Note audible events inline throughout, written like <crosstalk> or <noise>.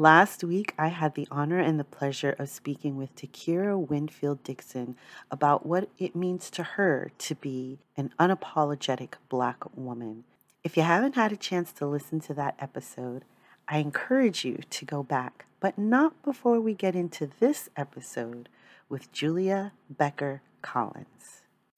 Last week, I had the honor and the pleasure of speaking with Takira Winfield Dixon about what it means to her to be an unapologetic Black woman. If you haven't had a chance to listen to that episode, I encourage you to go back, but not before we get into this episode with Julia Becker Collins.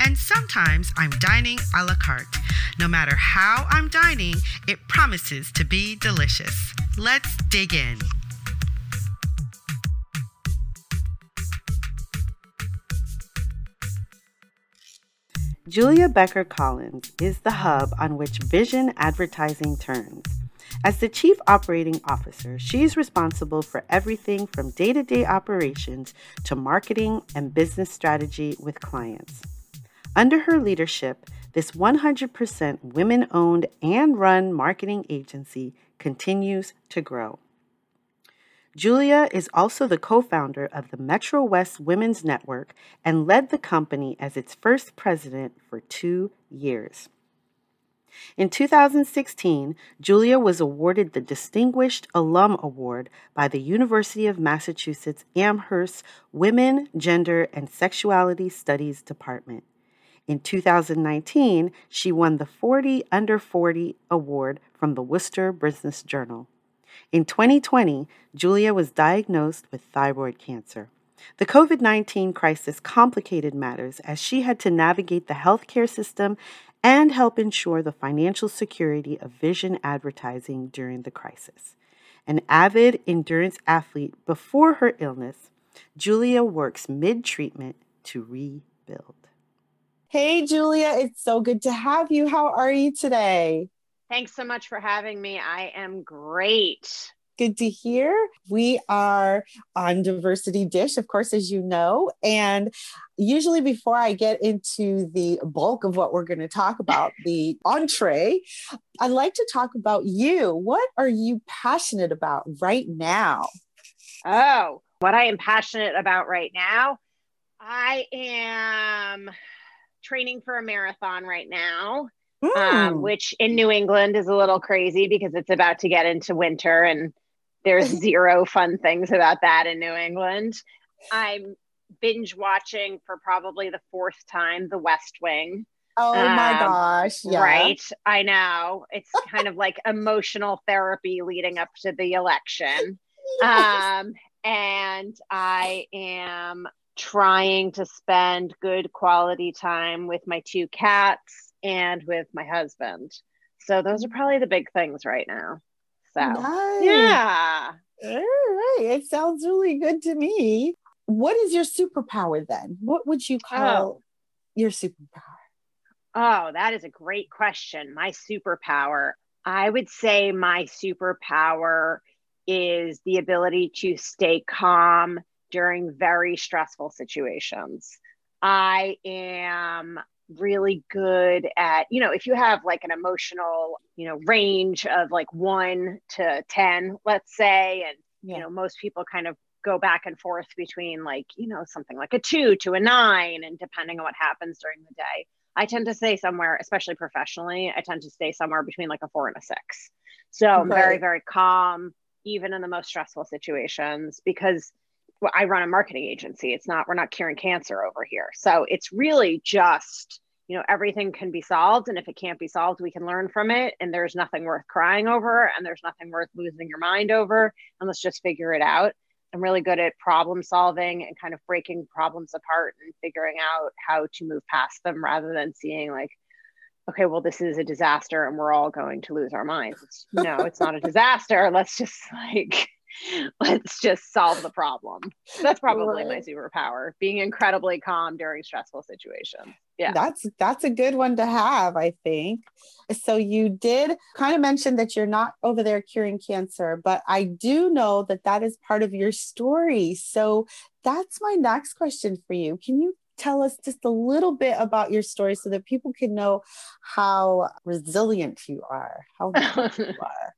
and sometimes I'm dining a la carte. No matter how I'm dining, it promises to be delicious. Let's dig in. Julia Becker Collins is the hub on which vision advertising turns. As the Chief Operating Officer, she is responsible for everything from day to day operations to marketing and business strategy with clients. Under her leadership, this 100% women owned and run marketing agency continues to grow. Julia is also the co founder of the Metro West Women's Network and led the company as its first president for two years. In 2016, Julia was awarded the Distinguished Alum Award by the University of Massachusetts Amherst Women, Gender, and Sexuality Studies Department. In 2019, she won the 40 Under 40 award from the Worcester Business Journal. In 2020, Julia was diagnosed with thyroid cancer. The COVID 19 crisis complicated matters as she had to navigate the healthcare system and help ensure the financial security of vision advertising during the crisis. An avid endurance athlete before her illness, Julia works mid treatment to rebuild. Hey, Julia, it's so good to have you. How are you today? Thanks so much for having me. I am great. Good to hear. We are on Diversity Dish, of course, as you know. And usually, before I get into the bulk of what we're going to talk about, the entree, I'd like to talk about you. What are you passionate about right now? Oh, what I am passionate about right now? I am training for a marathon right now, um, hmm. which in New England is a little crazy because it's about to get into winter and there's <laughs> zero fun things about that in New England. I'm binge watching for probably the fourth time The West Wing. Oh um, my gosh. Yeah. Right. I know. It's <laughs> kind of like emotional therapy leading up to the election. <laughs> Yes. Um, and I am trying to spend good quality time with my two cats and with my husband. So those are probably the big things right now. So nice. yeah. All right. It sounds really good to me. What is your superpower then? What would you call oh. your superpower? Oh, that is a great question. My superpower. I would say my superpower is the ability to stay calm during very stressful situations. I am really good at, you know, if you have like an emotional, you know, range of like one to 10, let's say, and, yeah. you know, most people kind of go back and forth between like, you know, something like a two to a nine, and depending on what happens during the day. I tend to stay somewhere, especially professionally, I tend to stay somewhere between like a four and a six. So. I'm very, very calm, even in the most stressful situations, because I run a marketing agency. It's not, we're not curing cancer over here. So it's really just, you know, everything can be solved. And if it can't be solved, we can learn from it. And there's nothing worth crying over and there's nothing worth losing your mind over. And let's just figure it out. I'm really good at problem solving and kind of breaking problems apart and figuring out how to move past them rather than seeing like, okay, well, this is a disaster and we're all going to lose our minds. It's, no, it's not a disaster. Let's just <laughs> like, <laughs> let's just solve the problem. That's probably right. my superpower, being incredibly calm during stressful situations. Yeah. That's that's a good one to have, I think. So you did kind of mention that you're not over there curing cancer, but I do know that that is part of your story. So that's my next question for you. Can you tell us just a little bit about your story so that people can know how resilient you are, how you <laughs> are?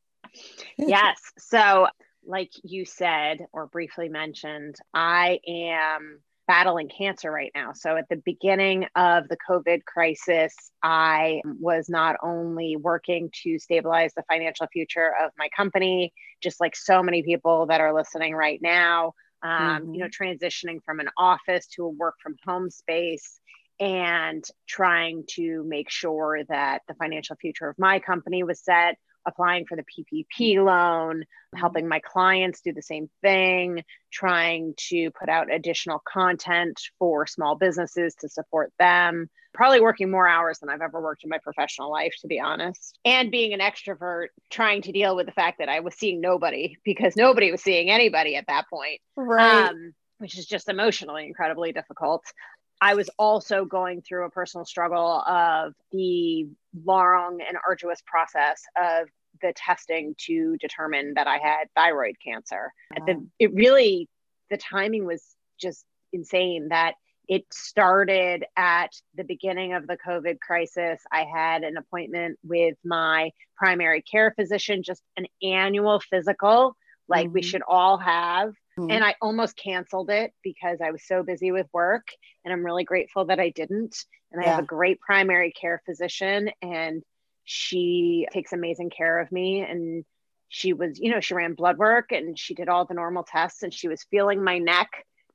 yes. So, like you said or briefly mentioned, I am battling cancer right now. So, at the beginning of the COVID crisis, I was not only working to stabilize the financial future of my company, just like so many people that are listening right now, um, mm-hmm. you know, mm-hmm. transitioning from an office to a work from home space and trying to make sure that the financial future of my company was set applying for the PPP loan, mm-hmm. helping my clients do the same thing, trying to put out additional content for small businesses to support them. Probably working more hours than I've ever worked in my professional life, to be honest. And being an extrovert, trying to deal with the fact that I was seeing nobody because nobody was seeing anybody at that point. Right. Um, which is just emotionally incredibly difficult. I was also going through a personal struggle of the long and arduous process of the testing to determine that I had thyroid cancer. Wow. The, it really, the timing was just insane that it started at the beginning of the COVID crisis. I had an appointment with my primary care physician, just an annual physical, like mm-hmm. we should all have. Mm-hmm. And I almost canceled it because I was so busy with work. And I'm really grateful that I didn't. And I have a great primary care physician, and she takes amazing care of me. And she was, you know, she ran blood work and she did all the normal tests, and she was feeling my neck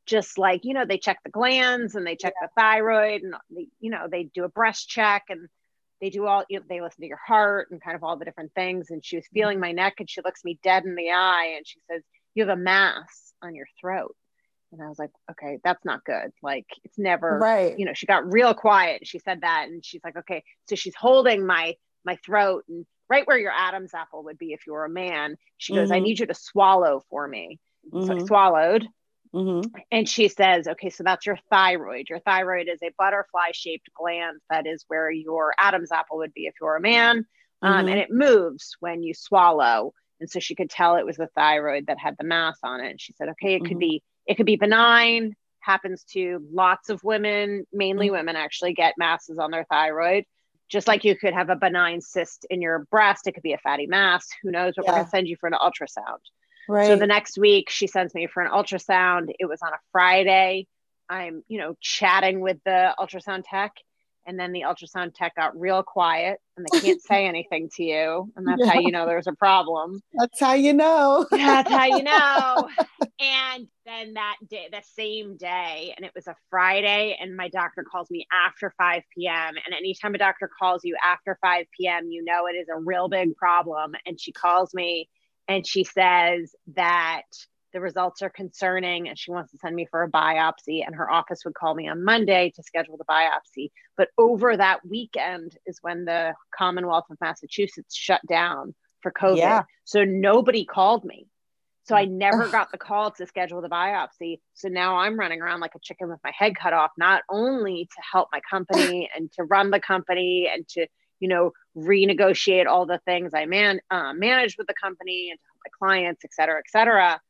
just like you know they check the glands and they check yeah. the thyroid and they, you know they do a breast check and they do all you know, they listen to your heart and kind of all the different things and she was mm-hmm. feeling my neck and she looks me dead in the eye and she says you have a mass on your throat. And I was like, okay, that's not good. Like it's never right. You know, she got real quiet. She said that, and she's like, okay, so she's holding my my throat and right where your Adam's apple would be if you were a man. She goes, mm-hmm. I need you to swallow for me. Mm-hmm. So I mm-hmm. swallowed. Mm-hmm. And she says, okay, so that's your thyroid. Your thyroid is a butterfly shaped gland that is where your Adam's apple would be if you're a man. Um, and mm-hmm. it moves when you swallow. And so she could tell it was the thyroid that had the mass on it. And she said, okay, it mm-hmm. could be, it could be benign, happens to lots of women, mainly mm-hmm. women actually get masses on their thyroid. Just like you could have a benign cyst in your breast, it could be a fatty mass. Who knows? But yeah. we're gonna send you for an ultrasound. Right. So the next week she sends me for an ultrasound. It was on a Friday. I'm, you know, chatting with the ultrasound tech and then the ultrasound tech got real quiet and they can't <laughs> say anything to you and that's yeah. how you know there's a problem. That's how you know. <laughs> That's how you know. <laughs> And then that day the same day and it was a friday and my doctor calls me after 5 p.m and anytime a doctor calls you after 5 p.m you know it is a real big problem. And she calls me and she says that the results are concerning and she wants to send me for a biopsy and her office would call me on monday to schedule the biopsy. But over that weekend is when the commonwealth of massachusetts shut down for covid. Yeah. so nobody called me. So i never got the call to schedule the biopsy. So now i'm running around like a chicken with my head cut off not only to help my company <laughs> and to run the company and to you know renegotiate all the things i man uh, manage with the company and to help my clients et cetera et cetera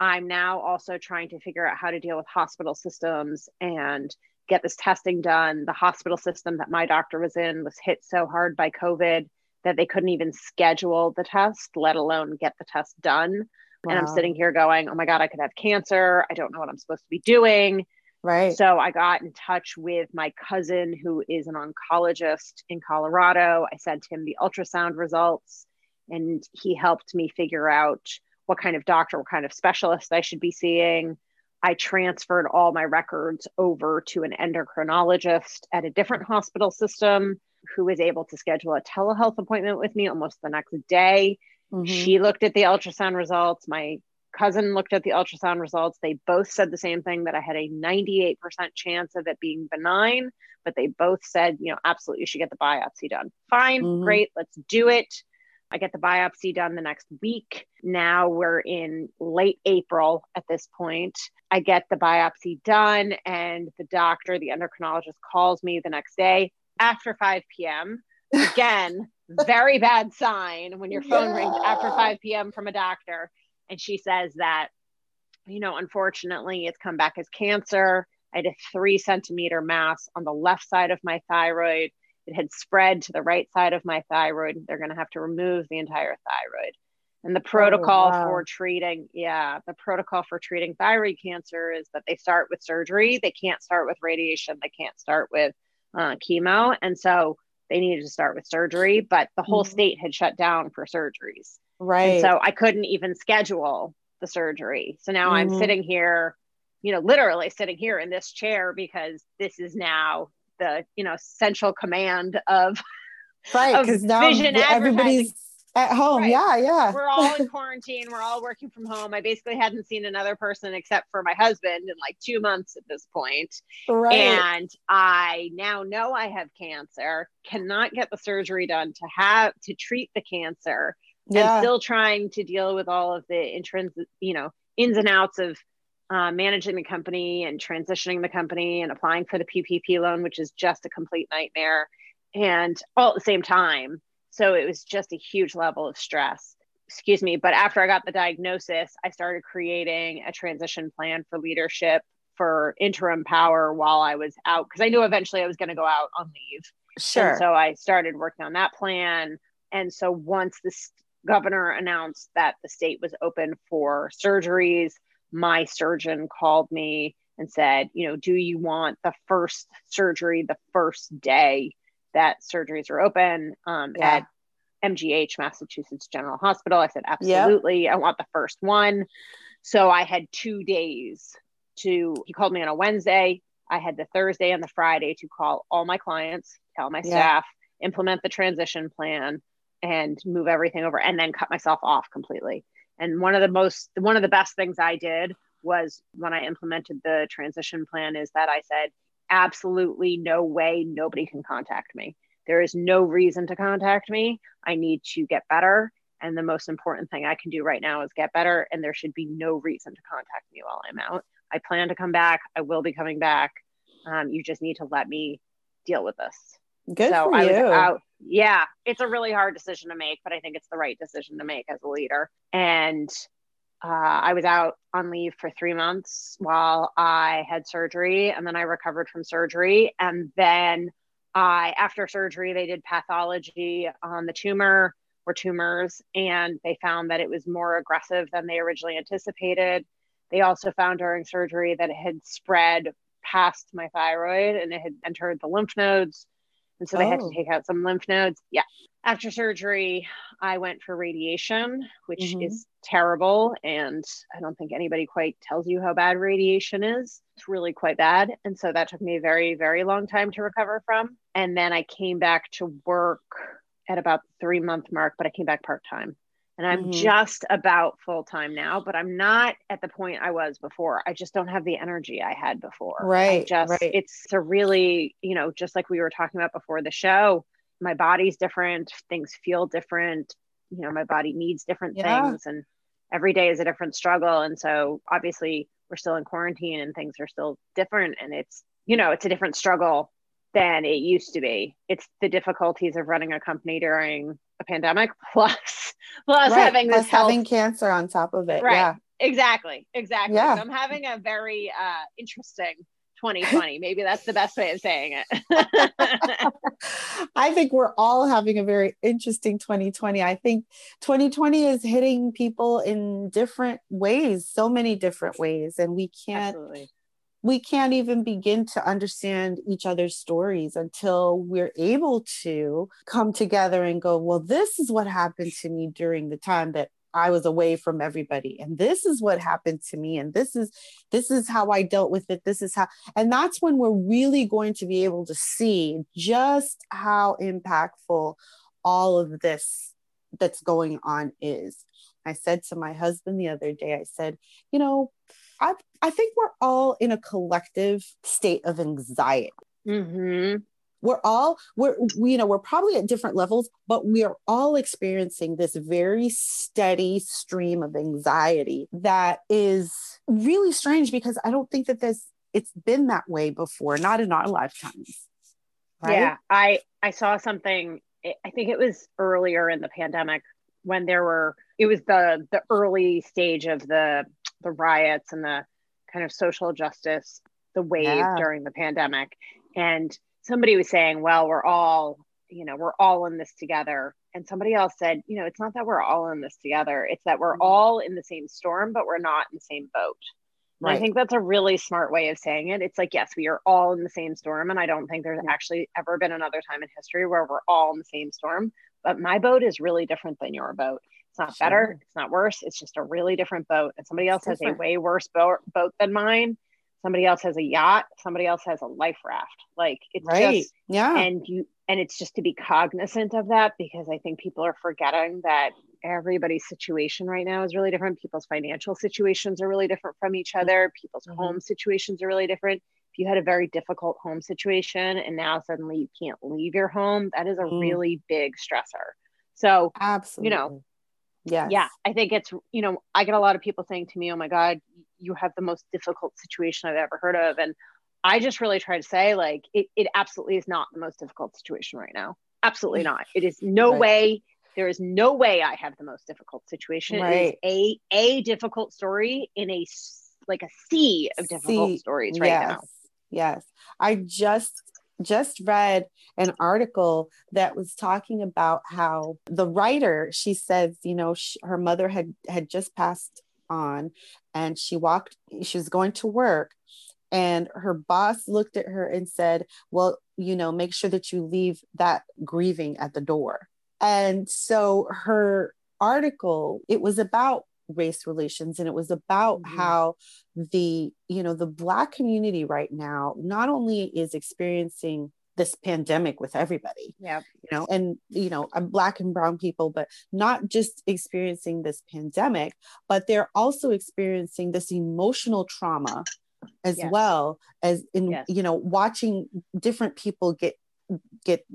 I'm now also trying to figure out how to deal with hospital systems and get this testing done. The hospital system that my doctor was in was hit so hard by COVID that they couldn't even schedule the test, let alone get the test done. Wow. And I'm sitting here going, oh my God, I could have cancer. I don't know what I'm supposed to be doing. Right. So I got in touch with my cousin who is an oncologist in Colorado. I sent him the ultrasound results and he helped me figure out what kind of doctor, what kind of specialist I should be seeing. I transferred all my records over to an endocrinologist at a different hospital system who was able to schedule a telehealth appointment with me almost the next day. Mm-hmm. She looked at the ultrasound results. My cousin looked at the ultrasound results. They both said the same thing that I had a 98% chance of it being benign, but they both said, you know, absolutely, you should get the biopsy done. Fine, mm-hmm. great, let's do it. I get the biopsy done the next week. Now we're in late April at this point. I get the biopsy done, and the doctor, the endocrinologist, calls me the next day after 5 p.m. Again, <laughs> very bad sign when your phone yeah. rings after 5 p.m. from a doctor. And she says that, you know, unfortunately, it's come back as cancer. I had a three centimeter mass on the left side of my thyroid. It had spread to the right side of my thyroid. They're going to have to remove the entire thyroid. And the protocol oh, wow. for treating, yeah, the protocol for treating thyroid cancer is that they start with surgery. They can't start with radiation. They can't start with uh, chemo. And so they needed to start with surgery, but the whole mm-hmm. state had shut down for surgeries. Right. And so I couldn't even schedule the surgery. So now mm-hmm. I'm sitting here, you know, literally sitting here in this chair because this is now the, you know, central command of <laughs> right because now everybody's at home. Right. yeah yeah. We're all in <laughs> quarantine. We're all working from home. I basically hadn't seen another person except for my husband in like two months at this point. Right. and i now know i have cancer cannot get the surgery done to have to treat the cancer. Yeah. and still trying to deal with all of the intrinsic you know ins and outs of uh, managing the company and transitioning the company and applying for the ppp loan which is just a complete nightmare and all at the same time so it was just a huge level of stress. Excuse me. But after I got the diagnosis, I started creating a transition plan for leadership for interim power while I was out because I knew eventually I was going to go out on leave. Sure. And so I started working on that plan. And so once the governor announced that the state was open for surgeries, my surgeon called me and said, you know, do you want the first surgery the first day that surgeries are open um, yeah. at MGH, Massachusetts General Hospital. I said, absolutely. Yep. I want the first one. So I had two days to, he called me on a Wednesday. I had the Thursday and the Friday to call all my clients, tell my staff, implement the transition plan, and move everything over, and then cut myself off completely. And one of the most, one of the best things I did was when I implemented the transition plan is that I said, absolutely no way nobody can contact me. There is no reason to contact me. I need to get better. And the most important thing I can do right now is get better. And there should be no reason to contact me while I'm out. I plan to come back. I will be coming back. Um, you just need to let me deal with this. Good so for I you. Out, yeah, it's a really hard decision to make, but I think it's the right decision to make as a leader. And uh, I was out on leave for three months while I had surgery, and then I recovered from surgery. And then I, after surgery, they did pathology on the tumor or tumors, and they found that it was more aggressive than they originally anticipated. They also found during surgery that it had spread past my thyroid and it had entered the lymph nodes. And so they oh. had to oh. take out some lymph nodes. Yeah after surgery, I went for radiation, which mm-hmm. is terrible. And I don't think anybody quite tells you how bad radiation is. It's really quite bad. And so that took me a very, very long time to recover from. And then I came back to work at about the three month mark, but I came back part time. And I'm mm-hmm. just about full time now, but I'm not at the point I was before. I just don't have the energy I had before. Right. I just, right. it's a really, you know, just like we were talking about before the show, my body's different things feel different you know my body needs different yeah. things and every day is a different struggle and so obviously we're still in quarantine and things are still different and it's you know it's a different struggle than it used to be it's the difficulties of running a company during a pandemic <laughs> plus plus right. having plus having cancer on top of it right yeah exactly exactly yeah. so i'm having a very uh interesting 2020. Maybe that's the best way of saying it. <laughs> I think we're all having a very interesting 2020. I think 2020 is hitting people in different ways, so many different ways, and we can't Absolutely. We can't even begin to understand each other's stories until we're able to come together and go, well, this is what happened to me during the time that I was away from everybody and this is what happened to me and this is this is how I dealt with it this is how and that's when we're really going to be able to see just how impactful all of this that's going on is. I said to my husband the other day I said you know I I think we're all in a collective state of anxiety mm-hmm. we're all we're you know we're probably at different levels but we are all experiencing this very steady stream of anxiety that is really strange because i don't think that this it's been that way before not in our lifetimes right? yeah i i saw something i think it was earlier in the pandemic when there were it was the the early stage of the the riots and the kind of social justice the wave yeah. during the pandemic and somebody was saying, well, we're all, you know, we're all in this together. And somebody else said, you know, it's not that we're all in this together. It's that we're mm-hmm. all in the same storm, but we're not in the same boat. Right. I think that's a really smart way of saying it. It's like, yes, we are all in the same storm. And I don't think there's actually ever been another time in history where we're all in the same storm. But my boat is really different than your boat. It's not sure. better. It's not worse. It's just a really different boat. And somebody else has a way worse boat, boat than mine somebody else has a yacht somebody else has a life raft like it's right. just yeah and you and it's just to be cognizant of that because i think people are forgetting that everybody's situation right now is really different people's financial situations are really different from each other people's mm-hmm. home situations are really different if you had a very difficult home situation and now suddenly you can't leave your home that is a mm. really big stressor so absolutely you know yeah yeah i think it's you know i get a lot of people saying to me oh my god you have the most difficult situation I've ever heard of. And I just really try to say, like, it, it absolutely is not the most difficult situation right now. Absolutely not. It is no right. way. There is no way I have the most difficult situation. Right. It is a a difficult story in a like a sea of difficult sea. stories right yes. now. Yes. I just just read an article that was talking about how the writer she says you know she, her mother had had just passed on and she walked she was going to work and her boss looked at her and said well you know make sure that you leave that grieving at the door. And so her article it was about race relations and it was about mm-hmm. how the you know the black community right now not only is experiencing this pandemic with everybody. Yeah. You know, and you know, I'm black and brown people, but not just experiencing this pandemic, but they're also experiencing this emotional trauma as yes. well as in yes. you know, watching different people get get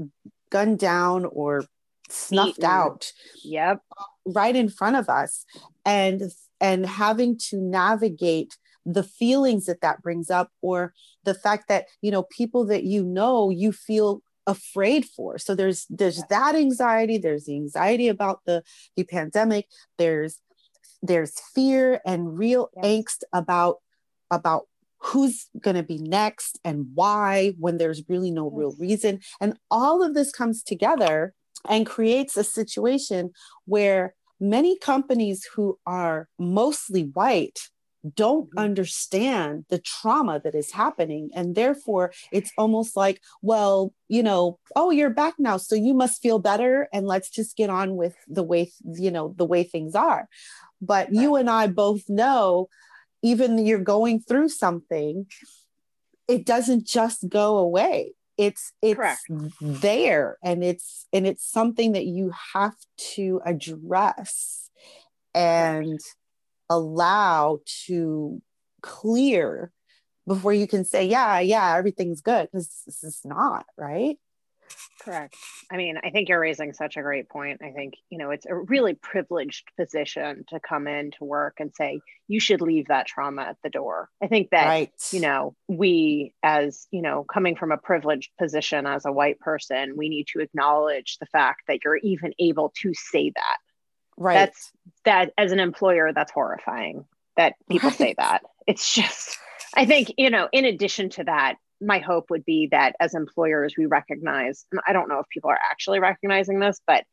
gunned down or snuffed Eaten. out. Yep. Right in front of us and and having to navigate the feelings that that brings up or the fact that you know people that you know you feel afraid for. So there's there's that anxiety there's the anxiety about the the pandemic there's there's fear and real yes. angst about about who's going to be next and why when there's really no real reason. And all of this comes together and creates a situation where many companies who are mostly white don't mm-hmm. understand the trauma that is happening. And therefore it's almost like well you know oh you're back now so you must feel better and let's just get on with the way you know the way things are. But you and i both know even you're going through something it doesn't just go away it's it's Correct. there and it's and it's something that you have to address and allow to clear before you can say, yeah, yeah, everything's good, because this is not, right? Correct. I mean, I think you're raising such a great point. I think, you know, it's a really privileged position to come in to work and say, you should leave that trauma at the door. I think that, right. you know, we, as, you know, coming from a privileged position as a white person, we need to acknowledge the fact that you're even able to say that Right. That's that as an employer, that's horrifying that people right. say that. It's just, I think, you know, in addition to that, my hope would be that as employers, we recognize, and I don't know if people are actually recognizing this, but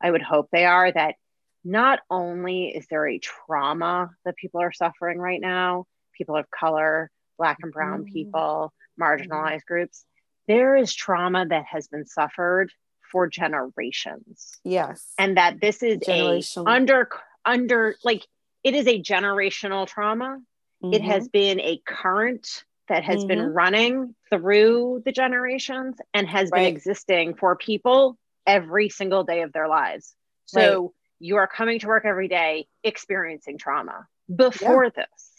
I would hope they are that not only is there a trauma that people are suffering right now, people of color, Black and Brown mm-hmm. people, marginalized groups, there is trauma that has been suffered for generations. Yes. And that this is a under under like it is a generational trauma. Mm-hmm. It has been a current that has mm-hmm. been running through the generations and has right. been existing for people every single day of their lives. So right. you are coming to work every day experiencing trauma before yeah. this.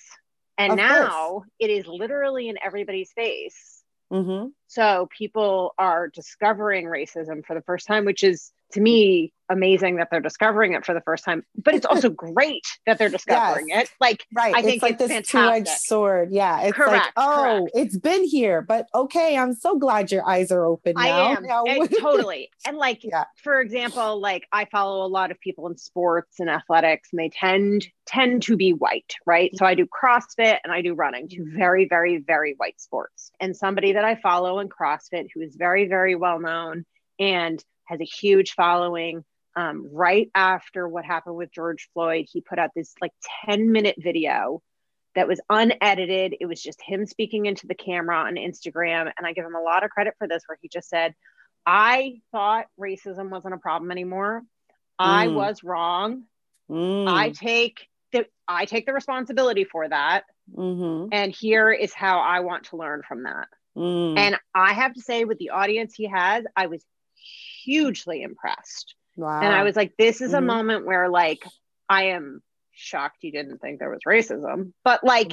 And of now course. it is literally in everybody's face Mm-hmm. So people are discovering racism for the first time, which is to me amazing that they're discovering it for the first time. But it's also <laughs> great that they're discovering Yes. it. Like Right. I think it's like it's this two-edged sword. Yeah. It's like, oh, correct. it's been here, but okay, I'm so glad your eyes are open now. I am Now- Eh, totally. <laughs> And like, Yeah. for example, like I follow a lot of people in sports and athletics, and they tend tend to be white, right? So I do CrossFit and I do running, two very, very, very white sports. And somebody that I follow in CrossFit who is very, very well known and has a huge following. Um, right after what happened with George Floyd, he put out this like 10 minute video that was unedited. It was just him speaking into the camera on Instagram. And I give him a lot of credit for this, where he just said, I thought racism wasn't a problem anymore. I Mm. was wrong. Mm. I take the I take the responsibility for that. Mhm. And here is how I want to learn from that. Mm. And I have to say, with the audience he has, I was hugely impressed. wow. And I was like, this is a Mhm. moment where like I am shocked you didn't think there was racism. But like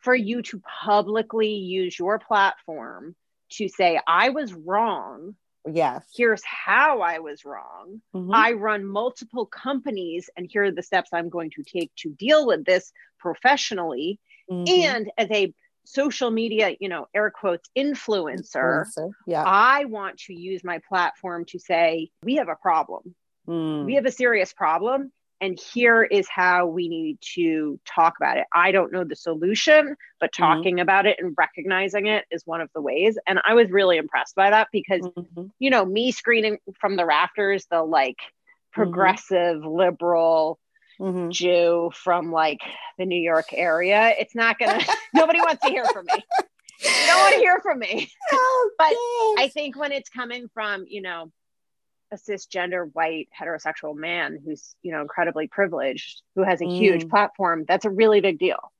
for you to publicly use your platform to say, I was wrong. yes. Here's how I was wrong. Mhm. I run multiple companies, and here are the steps I'm going to take to deal with this professionally. Mhm. And as a social media, you know, air quotes influencer, Influencer. Yeah. I want to use my platform to say, we have a problem. Mm. We have a serious problem. And here is how we need to talk about it. I don't know the solution, but Mhm. talking about it and recognizing it is one of the ways. And I was really impressed by that because Mhm. you know, me screening from the rafters, the like progressive liberal Mhm. Jew from like the New York area, it's not gonna, <laughs> nobody wants to hear from me. You don't want to hear from me. <laughs> Oh, <laughs> But yes. I think when it's coming from, you know, a cisgender white heterosexual man who's, you know, incredibly privileged, who has a huge Mm. platform, that's a really big deal.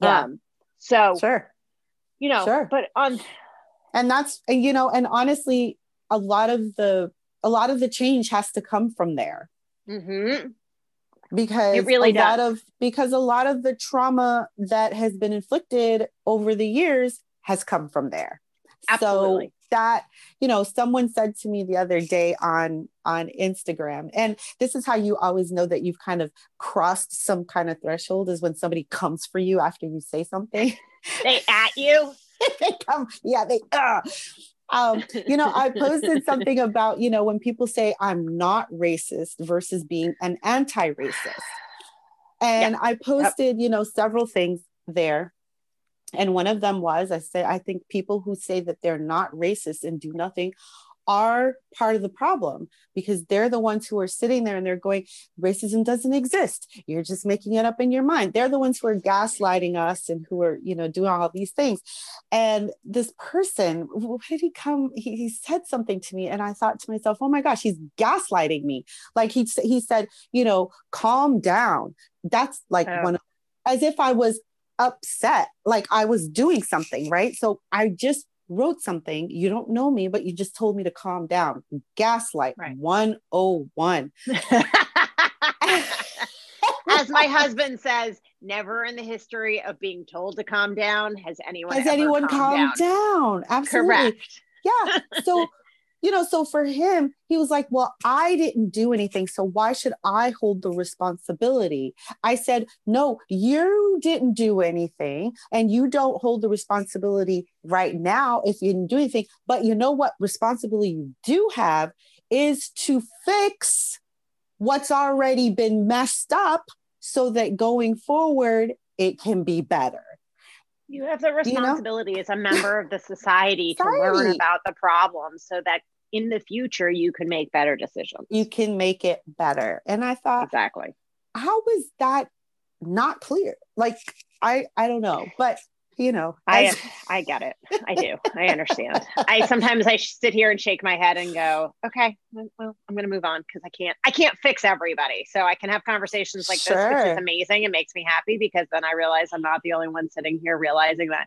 Yeah. Um, so, sure. you know, Sure. but on, and that's and, you know and honestly a lot of the a lot of the change has to come from there Mhm. Because It really a lot of because a lot of the trauma that has been inflicted over the years has come from there Absolutely. so that you know someone said to me the other day on on instagram and this is how you always know that you've kind of crossed some kind of threshold is when somebody comes for you after you say something they at you. <laughs> they come, yeah, they, uh. Um, you know, I posted <laughs> something about, you know, when people say I'm not racist versus being an anti racist. And I posted, you know, several things there. And one of them was I said, I think people who say that they're not racist and do nothing are part of the problem because they're the ones who are sitting there and they're going, racism doesn't exist. You're just making it up in your mind. They're the ones who are gaslighting us and who are, you know, doing all these things. And this person, where did he come? He, he said something to me, and I thought to myself, oh my gosh, he's gaslighting me. Like he, he said, you know, calm down. That's like Oh. one of, as if I was upset, like I was doing something, right? So I just wrote something. You don't know me, but you just told me to calm down. Gaslight Right. 101. <laughs> <laughs> As my husband says, never in the history of being told to calm down has anyone Has anyone calmed calmed down? Absolutely. Correct. yeah so <laughs> you know so for him he was like well i didn't do anything so why should i hold the responsibility? I said no you didn't do anything and you don't hold the responsibility right now if you didn't do anything. But you know what responsibility you do have is to fix what's already been messed up so that going forward it can be better You have the know? responsibility as a member of the society to learn about the problem so that in the future you can make better decisions. you can make it better and i thought exactly. how was that not clear like i i don't know but you know I as- <laughs> I get it. I do. I understand. I sometimes I sit here and shake my head and go, okay, well, I'm going to move on because I can't I can't fix everybody. So I can have conversations like this, which is amazing. It makes me happy because then I realize I'm not the only one sitting here realizing that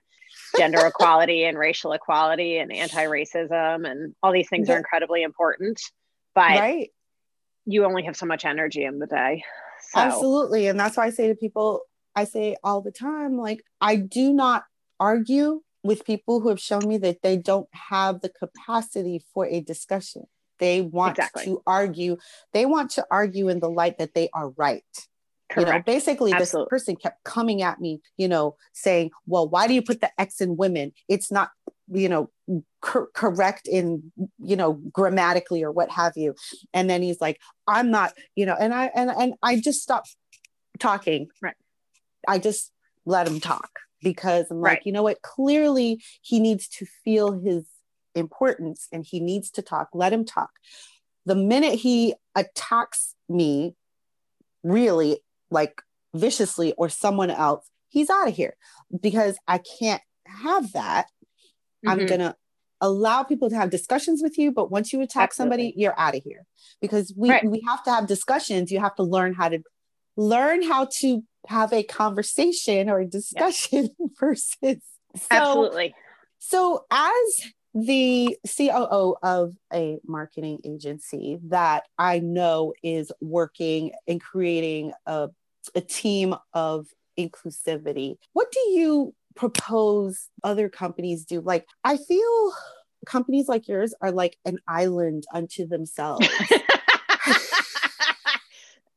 gender <laughs> equality and racial equality and anti-racism and all these things are incredibly important. But right you only have so much energy in the day. So absolutely and that's why i say to people i say all the time like i do not argue with people who have shown me that they don't have the capacity for a discussion. They want exactly. to argue. They want to argue in the light that they are right. Correct. You know, basically, Absolutely. this person kept coming at me, you know, saying, "Well, why do you put the X in women? It's not, you know, cor- correct in, you know, grammatically or what have you." And then he's like, "I'm not, you know," and I and and I just stopped talking. Right. I just let him talk because I'm right. like, you know what? Clearly, he needs to feel his importance and he needs to talk. Let him talk. The minute he attacks me, really like viciously or someone else, he's out of here because I can't have that. Mm-hmm. I'm going to allow people to have discussions with you, but once you attack Absolutely. somebody, you're out of here because we, right. we have to have discussions. You have to learn how to learn how to have a conversation or a discussion yes. <laughs> versus so, absolutely so as the COO of a marketing agency that I know is working and creating a, a team of inclusivity, what do you propose other companies do? Like, I feel companies like yours are like an island unto themselves. <laughs>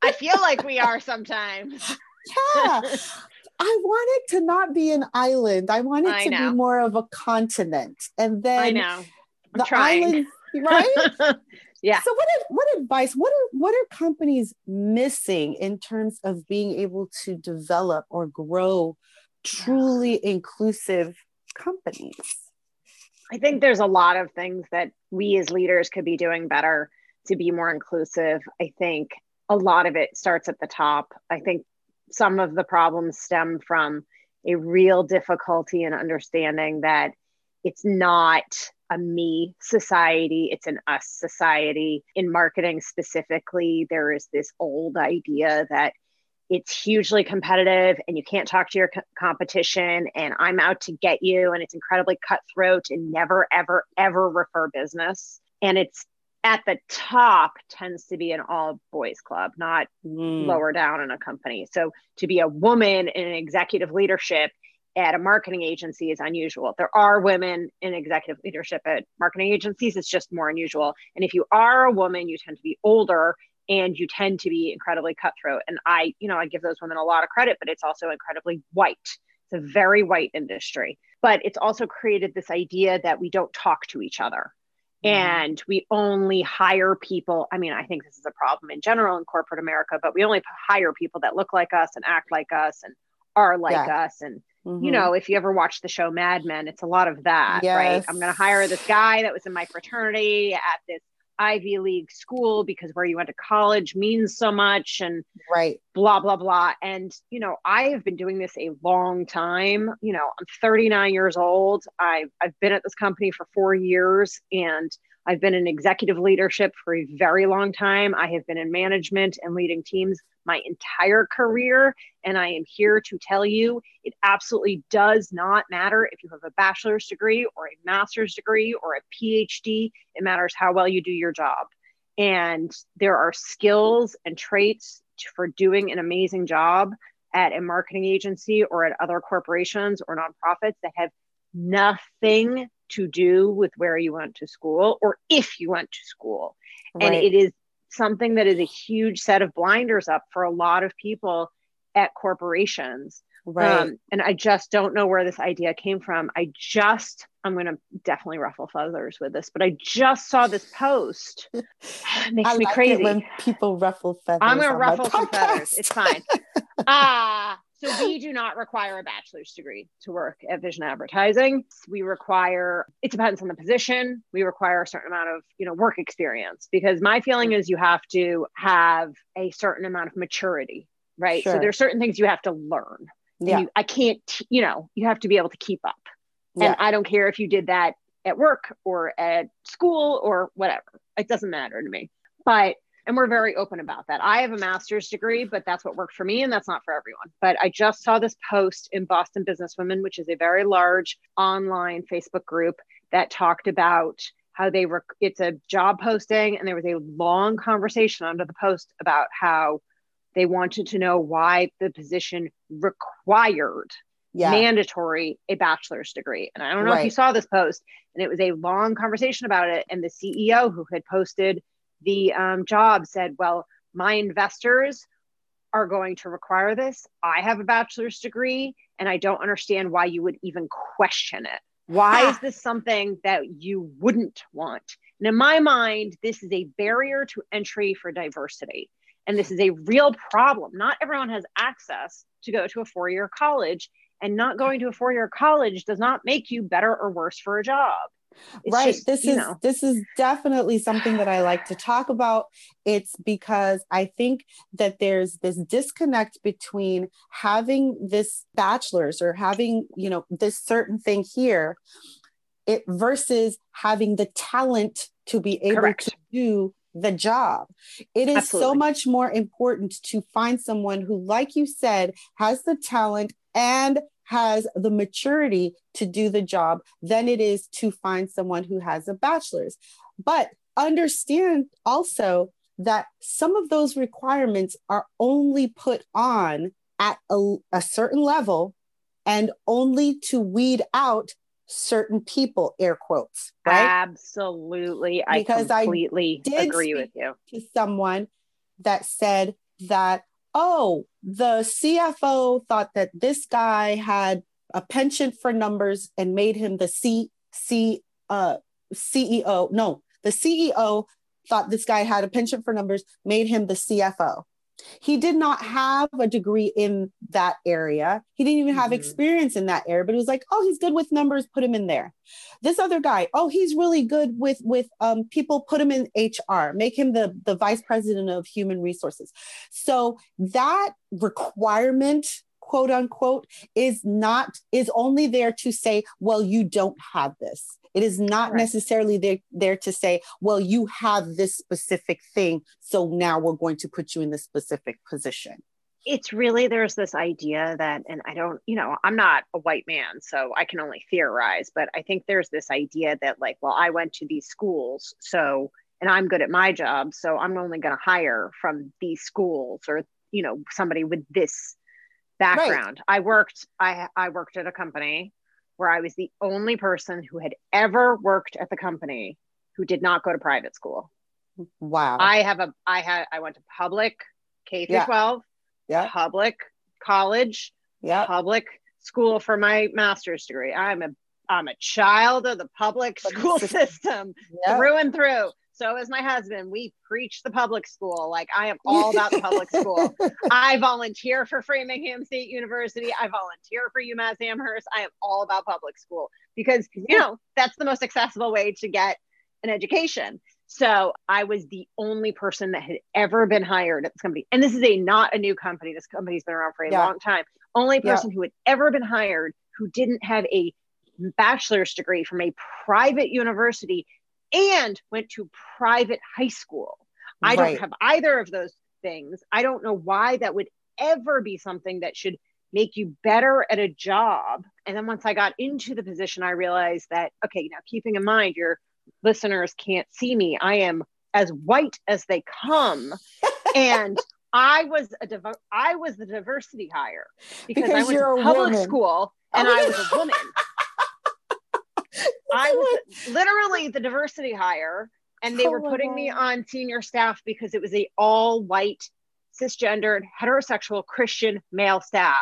I feel like we are sometimes. <laughs> yeah. <laughs> I want it to not be an island. I want it I to know. be more of a continent. And then I know. I'm the trying. island, right? <laughs> yeah. So what what advice, what are what are companies missing in terms of being able to develop or grow truly <sighs> inclusive companies? I think there's a lot of things that we as leaders could be doing better to be more inclusive. I think a lot of it starts at the top. I think some of the problems stem from a real difficulty in understanding that it's not a me society, it's an us society. In marketing specifically, there is this old idea that it's hugely competitive and you can't talk to your co- competition and I'm out to get you and it's incredibly cutthroat and never ever ever refer business and it's at the top tends to be an all boys club, not mm. lower down in a company. So to be a woman in executive leadership at a marketing agency is unusual. There are women in executive leadership at marketing agencies, it's just more unusual. And if you are a woman, you tend to be older and you tend to be incredibly cutthroat. And I, you know, I give those women a lot of credit, but it's also incredibly white. It's a very white industry. But it's also created this idea that we don't talk to each other. And we only hire people. I mean, I think this is a problem in general in corporate America, but we only hire people that look like us and act like us and are like yeah. us. And, mm-hmm. you know, if you ever watch the show Mad Men, it's a lot of that, yes. right? I'm going to hire this guy that was in my fraternity at this Ivy League school because where you went to college means so much and right. blah blah blah. And you know I have been doing this a long time. You know I'm 39 years old. I've I've been at this company for 4 years and I've been in executive leadership for a very long time I have been in management and leading teams my entire career. And I am here to tell you it absolutely does not matter if you have a bachelor's degree or a master's degree or a PhD. It matters how well you do your job. And there are skills and traits for doing an amazing job at a marketing agency or at other corporations or nonprofits that have nothing to do with where you went to school or if you went to school. Right. And it is something that is a huge set of blinders up for a lot of people at corporations. Right. Um, and I just don't know where this idea came from. I just, I'm going to definitely ruffle feathers with this, but I just saw this <laughs> post. It <laughs> makes I me like crazy. when people ruffle feathers. I'm going to ruffle some <laughs> feathers. It's fine. Ah, uh, so we do not require a bachelor's degree to work at Vision Advertising. We require it depends on the position. We require a certain amount of, you know, work experience because my feeling is you have to have a certain amount of maturity, right? Sure. So there's certain things you have to learn. Yeah. You, I can't, you know, you have to be able to keep up. And. I don't care if you did that at work or at school or whatever. It doesn't matter to me. But and we're very open about that. I have a master's degree, but that's what worked for me, and that's not for everyone. But I just saw this post in Boston Businesswomen, which is a very large online Facebook group that talked about how they were. It's a job posting, and there was a long conversation under the post about how they wanted to know why the position required yeah. mandatory a bachelor's degree. And I don't know right. if you saw this post, and it was a long conversation about it. And the CEO who had posted the um, job said, Well, my investors are going to require this. I have a bachelor's degree, and I don't understand why you would even question it. Why is this something that you wouldn't want? And in my mind, this is a barrier to entry for diversity. And this is a real problem. Not everyone has access to go to a four year college, and not going to a four year college does not make you better or worse for a job. It's right just, this is know. this is definitely something that i like to talk about it's because i think that there's this disconnect between having this bachelor's or having you know this certain thing here it versus having the talent to be able Correct. to do the job. It is Absolutely. so much more important to find someone who, like you said, has the talent and has the maturity to do the job than it is to find someone who has a bachelor's. But understand also that some of those requirements are only put on at a, a certain level and only to weed out certain people air quotes right? Absolutely. Because i completely I agree with you. to someone that said that oh the cfo thought that this guy had a penchant for numbers and made him the c c uh ceo no the ceo thought this guy had a penchant for numbers made him the cfo he did not have a degree in that area. He didn't even have mm-hmm. experience in that area, but he was like, "Oh, he's good with numbers, put him in there." This other guy, "Oh, he's really good with with um, people, put him in HR, make him the the vice president of human resources." So that requirement quote unquote is not is only there to say well you don't have this it is not right. necessarily there, there to say, well, you have this specific thing. So now we're going to put you in this specific position. It's really, there's this idea that, and I don't, you know, I'm not a white man, so I can only theorize, but I think there's this idea that, like, well, I went to these schools, so, and I'm good at my job, so I'm only going to hire from these schools or, you know, somebody with this background. Right. I worked, I, I worked at a company where I was the only person who had ever worked at the company who did not go to private school. Wow. I have a I had I went to public K through yeah. 12, yeah. public college, yeah. public school for my master's degree. I'm a I'm a child of the public school system yep. through and through. So is my husband. We preach the public school. Like I am all about the public <laughs> school. I volunteer for Framingham State University. I volunteer for UMass Amherst. I am all about public school because you know that's the most accessible way to get an education. So I was the only person that had ever been hired at this company. And this is a not a new company. This company's been around for a yeah. long time. Only person yeah. who had ever been hired who didn't have a bachelor's degree from a private university and went to private high school. I right. don't have either of those things. I don't know why that would ever be something that should make you better at a job. And then once I got into the position, I realized that, okay, now keeping in mind your listeners can't see me, I am as white as they come. <laughs> and I was a div- I was the diversity hire because, because I went to public woman. school and oh, I was a woman. <laughs> I was literally the diversity hire, and they oh were putting me on senior staff because it was a all white, cisgendered, heterosexual Christian male staff,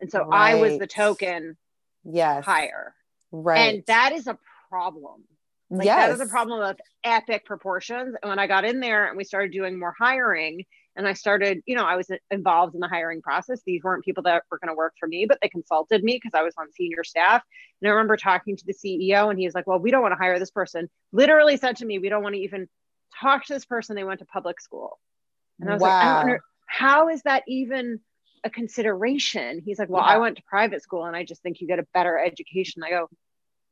and so right. I was the token yes hire, right, and that is a problem. Like yes. that is a problem of epic proportions. And when I got in there and we started doing more hiring, and I started, you know, I was involved in the hiring process. These weren't people that were going to work for me, but they consulted me because I was on senior staff. And I remember talking to the CEO, and he was like, Well, we don't want to hire this person. Literally said to me, We don't want to even talk to this person. They went to public school. And I was wow. like, I don't how is that even a consideration? He's like, Well, yeah. I went to private school and I just think you get a better education. I go,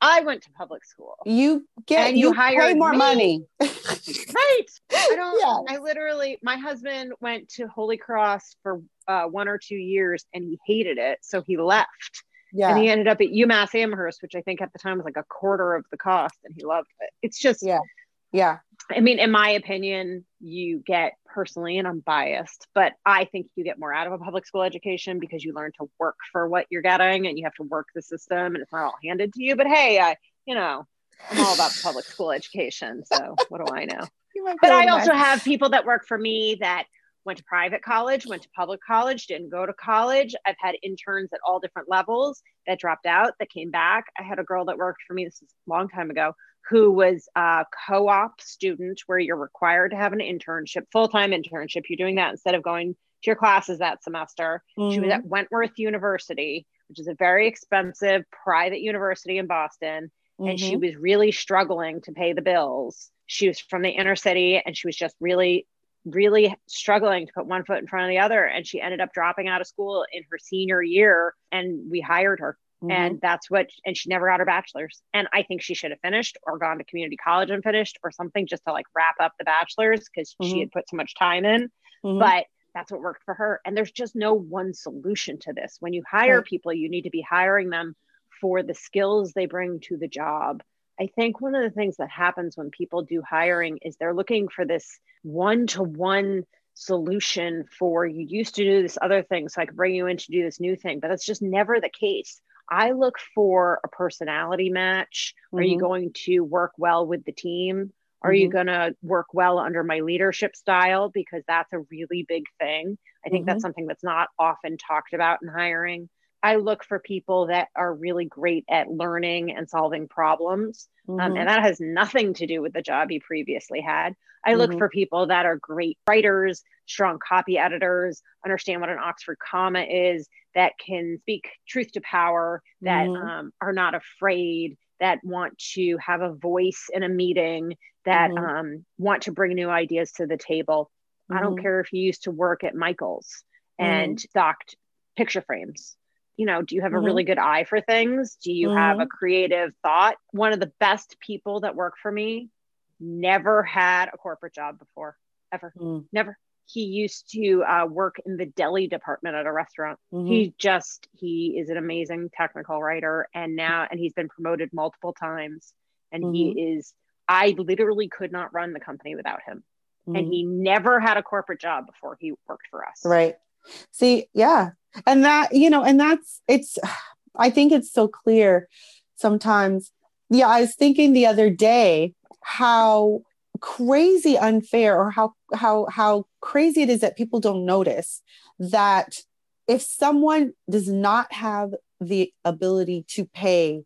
I went to public school. You get and you, you hire more me. money. <laughs> right. I don't yes. I literally my husband went to Holy Cross for uh, one or two years and he hated it. So he left. Yeah. And he ended up at UMass Amherst, which I think at the time was like a quarter of the cost, and he loved it. It's just yeah. Yeah. I mean, in my opinion, you get personally, and I'm biased, but I think you get more out of a public school education because you learn to work for what you're getting and you have to work the system and it's not all handed to you. But hey, I, you know, I'm all about public school education. So what do I know? <laughs> But I also have people that work for me that went to private college, went to public college, didn't go to college. I've had interns at all different levels that dropped out, that came back. I had a girl that worked for me, this is a long time ago, who was a co op student where you're required to have an internship, full time internship. You're doing that instead of going to your classes that semester. Mm-hmm. She was at mm-hmm. Wentworth University, which is a very expensive private university in Boston. Mm-hmm. And she mm-hmm. was really struggling to pay the bills. She was from the inner city and she was just really really struggling to put one foot in front of the other and she ended up dropping out of school in her senior year and we hired her mm-hmm. and that's what and she never got her bachelor's and i think she should have finished or gone to community college and finished or something just to like wrap up the bachelor's because mm-hmm. she had put so much time in mm-hmm. but that's what worked for her and there's just no one solution to this when you hire right. people you need to be hiring them for the skills they bring to the job I think one of the things that happens when people do hiring is they're looking for this one to one solution for you used to do this other thing, so I could bring you in to do this new thing. But that's just never the case. I look for a personality match. Mm-hmm. Are you mm-hmm. going to work well with the team? Are mm-hmm. you going to work well under my leadership style? Because that's a really big thing. I think mm-hmm. that's something that's not often talked about in hiring. I look for people that are really great at learning and solving problems. Mm-hmm. Um, and that has nothing to do with the job he previously had. I look mm-hmm. for people that are great writers, strong copy editors, understand what an Oxford comma is, that can speak truth to power, that mm-hmm. um, are not afraid, that want to have a voice in a meeting, that mm-hmm. um, want to bring new ideas to the table. I don't mm-hmm. care if you used to work at Michael's and mm-hmm. stocked picture frames you know, do you have mm-hmm. a really good eye for things? Do you mm-hmm. have a creative thought? One of the best people that work for me never had a corporate job before, ever, mm. never. He used to uh, work in the deli department at a restaurant. Mm-hmm. He just, he is an amazing technical writer. And now, and he's been promoted multiple times. And he mm-hmm. is, I literally could not run the company without him. And mm-hmm. he never had a corporate job before he worked for us. Right. See, yeah. And that, you know, and that's, it's, I think it's so clear sometimes. Yeah, I was thinking the other day how crazy unfair or how how how crazy it is that people don't notice that if someone does not have the ability to pay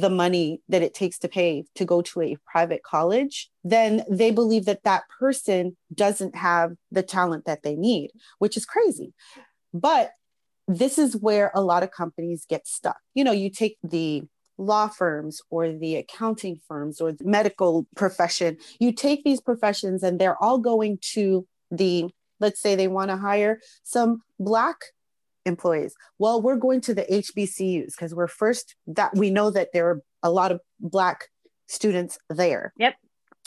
the money that it takes to pay to go to a private college, then they believe that that person doesn't have the talent that they need, which is crazy. But this is where a lot of companies get stuck. You know, you take the law firms or the accounting firms or the medical profession, you take these professions and they're all going to the, let's say they want to hire some Black employees. Well, we're going to the HBCUs because we're first that we know that there are a lot of Black students there. Yep.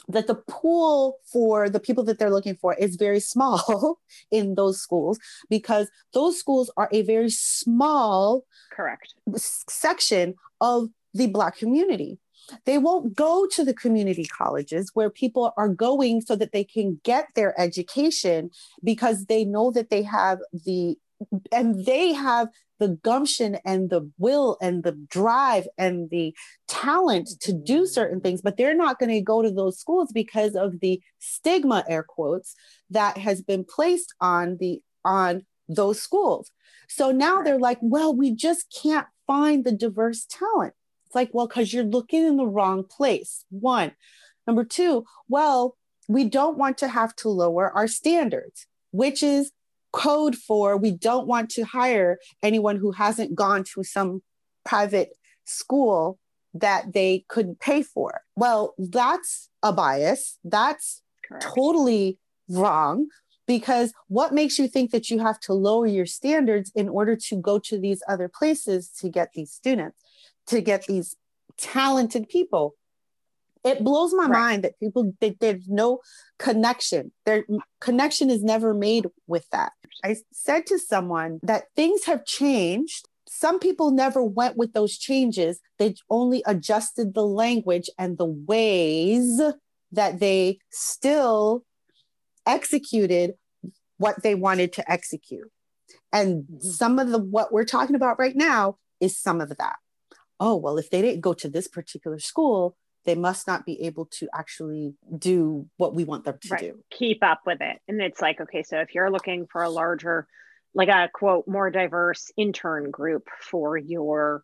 That the pool for the people that they're looking for is very small <laughs> in those schools because those schools are a very small correct section of the Black community. They won't go to the community colleges where people are going so that they can get their education because they know that they have the and they have the gumption and the will and the drive and the talent to do certain things but they're not going to go to those schools because of the stigma air quotes that has been placed on the on those schools. So now they're like well we just can't find the diverse talent. It's like well because you're looking in the wrong place. One. Number two well we don't want to have to lower our standards which is code for we don't want to hire anyone who hasn't gone to some private school that they couldn't pay for. Well, that's a bias. That's Correct. totally wrong because what makes you think that you have to lower your standards in order to go to these other places to get these students, to get these talented people? It blows my right. mind that people that there's no connection their connection is never made with that i said to someone that things have changed some people never went with those changes they only adjusted the language and the ways that they still executed what they wanted to execute. And mm-hmm. some of the what we're talking about right now is some of that. Oh, well, if they didn't go to this particular school, they must not be able to actually do what we want them to right. do. Keep up with it. And it's like, okay, so if you're looking for a larger, like a quote, more diverse intern group for your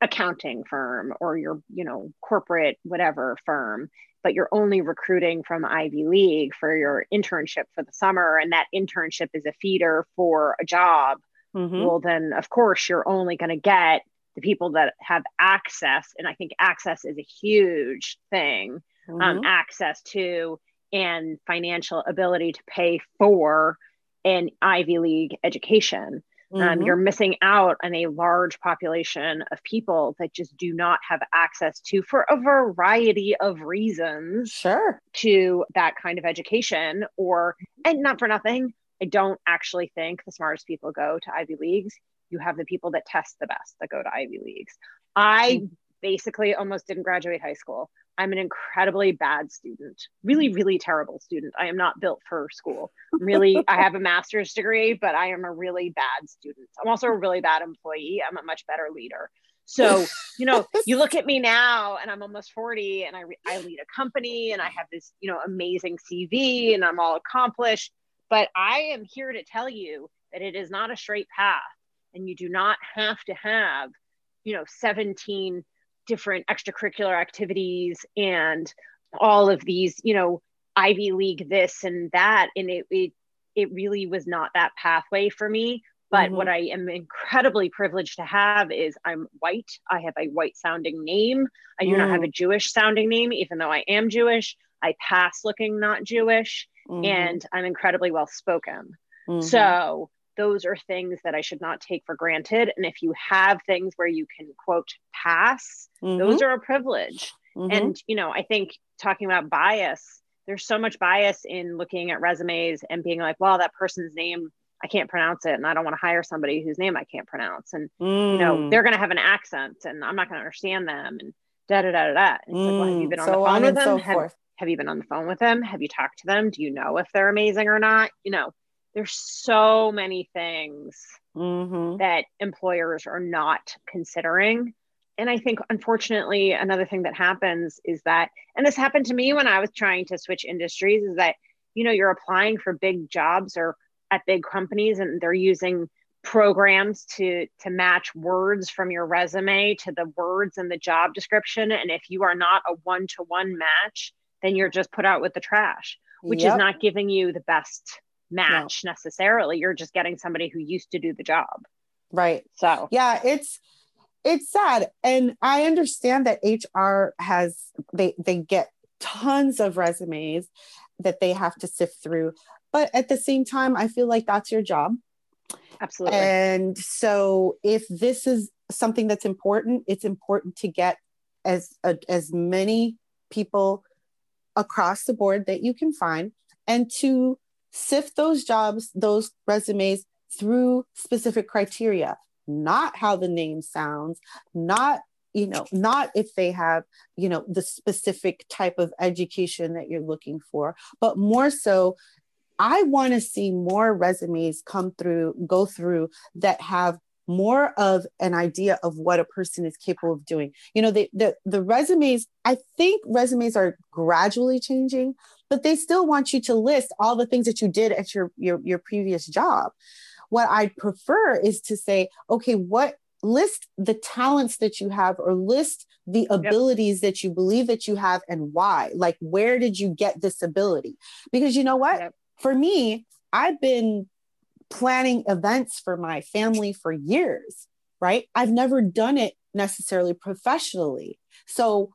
accounting firm or your, you know, corporate whatever firm, but you're only recruiting from Ivy League for your internship for the summer, and that internship is a feeder for a job, mm-hmm. well, then of course you're only going to get the people that have access. And I think access is a huge thing um, mm-hmm. um, access to and financial ability to pay for an Ivy League education. Um, mm-hmm. Um, you're missing out on a large population of people that just do not have access to, for a variety of reasons, sure, to that kind of education. Or, and not for nothing, I don't actually think the smartest people go to Ivy Leagues. You have the people that test the best that go to Ivy Leagues. I mm-hmm. basically almost didn't graduate high school. I'm an incredibly bad student, really, really terrible student. I am not built for school. Really, <laughs> I have a master's degree, but I am a really bad student. I'm also a really bad employee. I'm a much better leader. So, you know, you look at me now and I'm almost 40 and I, re- I lead a company and I have this, you know, amazing CV and I'm all accomplished. But I am here to tell you that it is not a straight path and you do not have to have, you know, 17 different extracurricular activities and all of these, you know, Ivy League this and that. And it, it, it really was not that pathway for me. But mm-hmm. what I am incredibly privileged to have is I'm white. I have a white sounding name. I do mm. not have a mm. Jewish sounding name, even though I am Jewish. I pass looking not Jewish, mm-hmm. and I'm incredibly well spoken. Mm-hmm. So those are things that I should not take for granted. And if you have things where you can quote pass, mm-hmm. those are a privilege. Mm-hmm. And, you know, I think talking about bias, there's so much bias in looking at resumes and being like, well, that person's name, I can't pronounce it. And I don't want to hire somebody whose name I can't pronounce. And, mm. you know, mm. they're going to have an accent and I'm not going to understand them. And da da da da da. And mm. like, well, have you mm. been on so the phone on with them? So have, have you been on the phone with them? Have you talked to them? Do you know if they're amazing or not? You know, there's so many things mm-hmm. that employers are not considering and i think unfortunately another thing that happens is that and this happened to me when i was trying to switch industries is that you know you're applying for big jobs or at big companies and they're using programs to to match words from your resume to the words in the job description and if you are not a one to one match then you're just put out with the trash which yep. is not giving you the best match no. necessarily. You're just getting somebody who used to do the job. Right. So, yeah, it's it's sad and I understand that HR has they they get tons of resumes that they have to sift through, but at the same time I feel like that's your job. Absolutely. And so if this is something that's important, it's important to get as uh, as many people across the board that you can find and to sift those jobs, those resumes through specific criteria, not how the name sounds, not you know not if they have you know the specific type of education that you're looking for but more so i want to see more resumes come through go through that have more of an idea of what a person is capable of doing. You know, the, the, the resumes, I think resumes are gradually changing, but they still want you to list all the things that you did at your, your, your previous job. What I prefer is to say, okay, what list the talents that you have or list the abilities yep. that you believe that you have and why. Like, where did you get this ability? Because you know what? Yep. For me, I've been planning events for my family for years, right? I've never done it necessarily professionally. So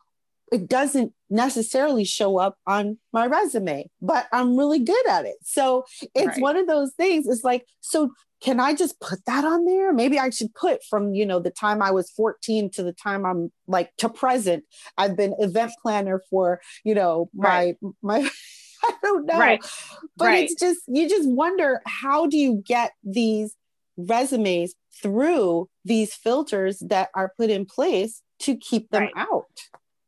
it doesn't necessarily show up on my resume, but I'm really good at it. So it's right. one of those things. It's like, so can I just put that on there? Maybe I should put from, you know, the time I was 14 to the time I'm like to present. I've been event planner for, you know, my right. my <laughs> <laughs> I don't know. Right. But right. it's just, you just wonder how do you get these resumes through these filters that are put in place to keep them right. out?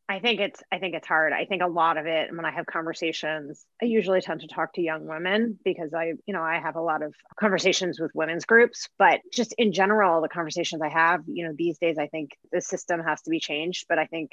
I think it's I think it's hard. I think a lot of it when I have conversations, I usually tend to talk to young women because I, you know, I have a lot of conversations with women's groups, but just in general the conversations I have, you know, these days I think the system has to be changed, but I think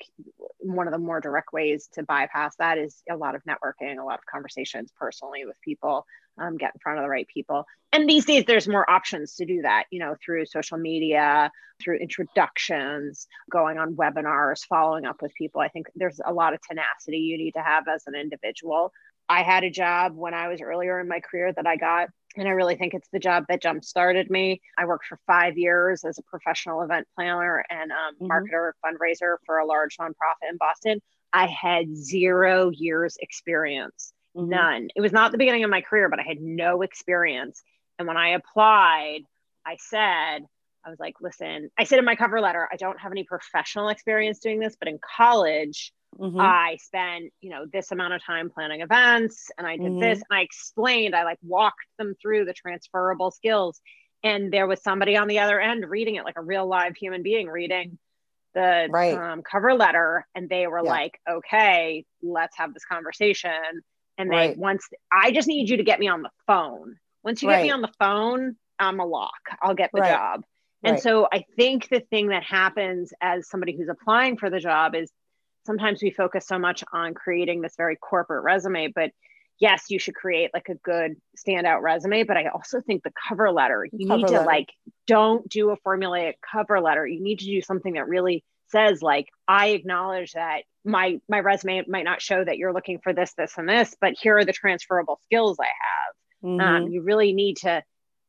one of the more direct ways to bypass that is a lot of networking, a lot of conversations personally with people um, get in front of the right people. And these days, there's more options to do that, you know, through social media, through introductions, going on webinars, following up with people. I think there's a lot of tenacity you need to have as an individual. I had a job when I was earlier in my career that I got, and I really think it's the job that jump started me. I worked for five years as a professional event planner and um, mm-hmm. marketer, fundraiser for a large nonprofit in Boston. I had zero years experience. None. It was not the beginning of my career, but I had no experience. And when I applied, I said, I was like, listen, I said in my cover letter, I don't have any professional experience doing this, but in college, mm-hmm. I spent, you know, this amount of time planning events and I did mm-hmm. this and I explained, I like walked them through the transferable skills. And there was somebody on the other end reading it like a real live human being reading the right. um, cover letter. And they were yeah. like, okay, let's have this conversation. And right. once I just need you to get me on the phone. Once you right. get me on the phone, I'm a lock. I'll get the right. job. And so I think the thing that happens as somebody who's applying for the job is sometimes we focus so much on creating this very corporate resume, but yes, you should create like a good standout resume, but I also think the cover letter, you cover need to letter. like don't do a formulaic cover letter. You need to do something that really says like I acknowledge that my my resume might not show that you're looking for this this and this but here are the transferable skills i have um, mm-hmm. um, you really need to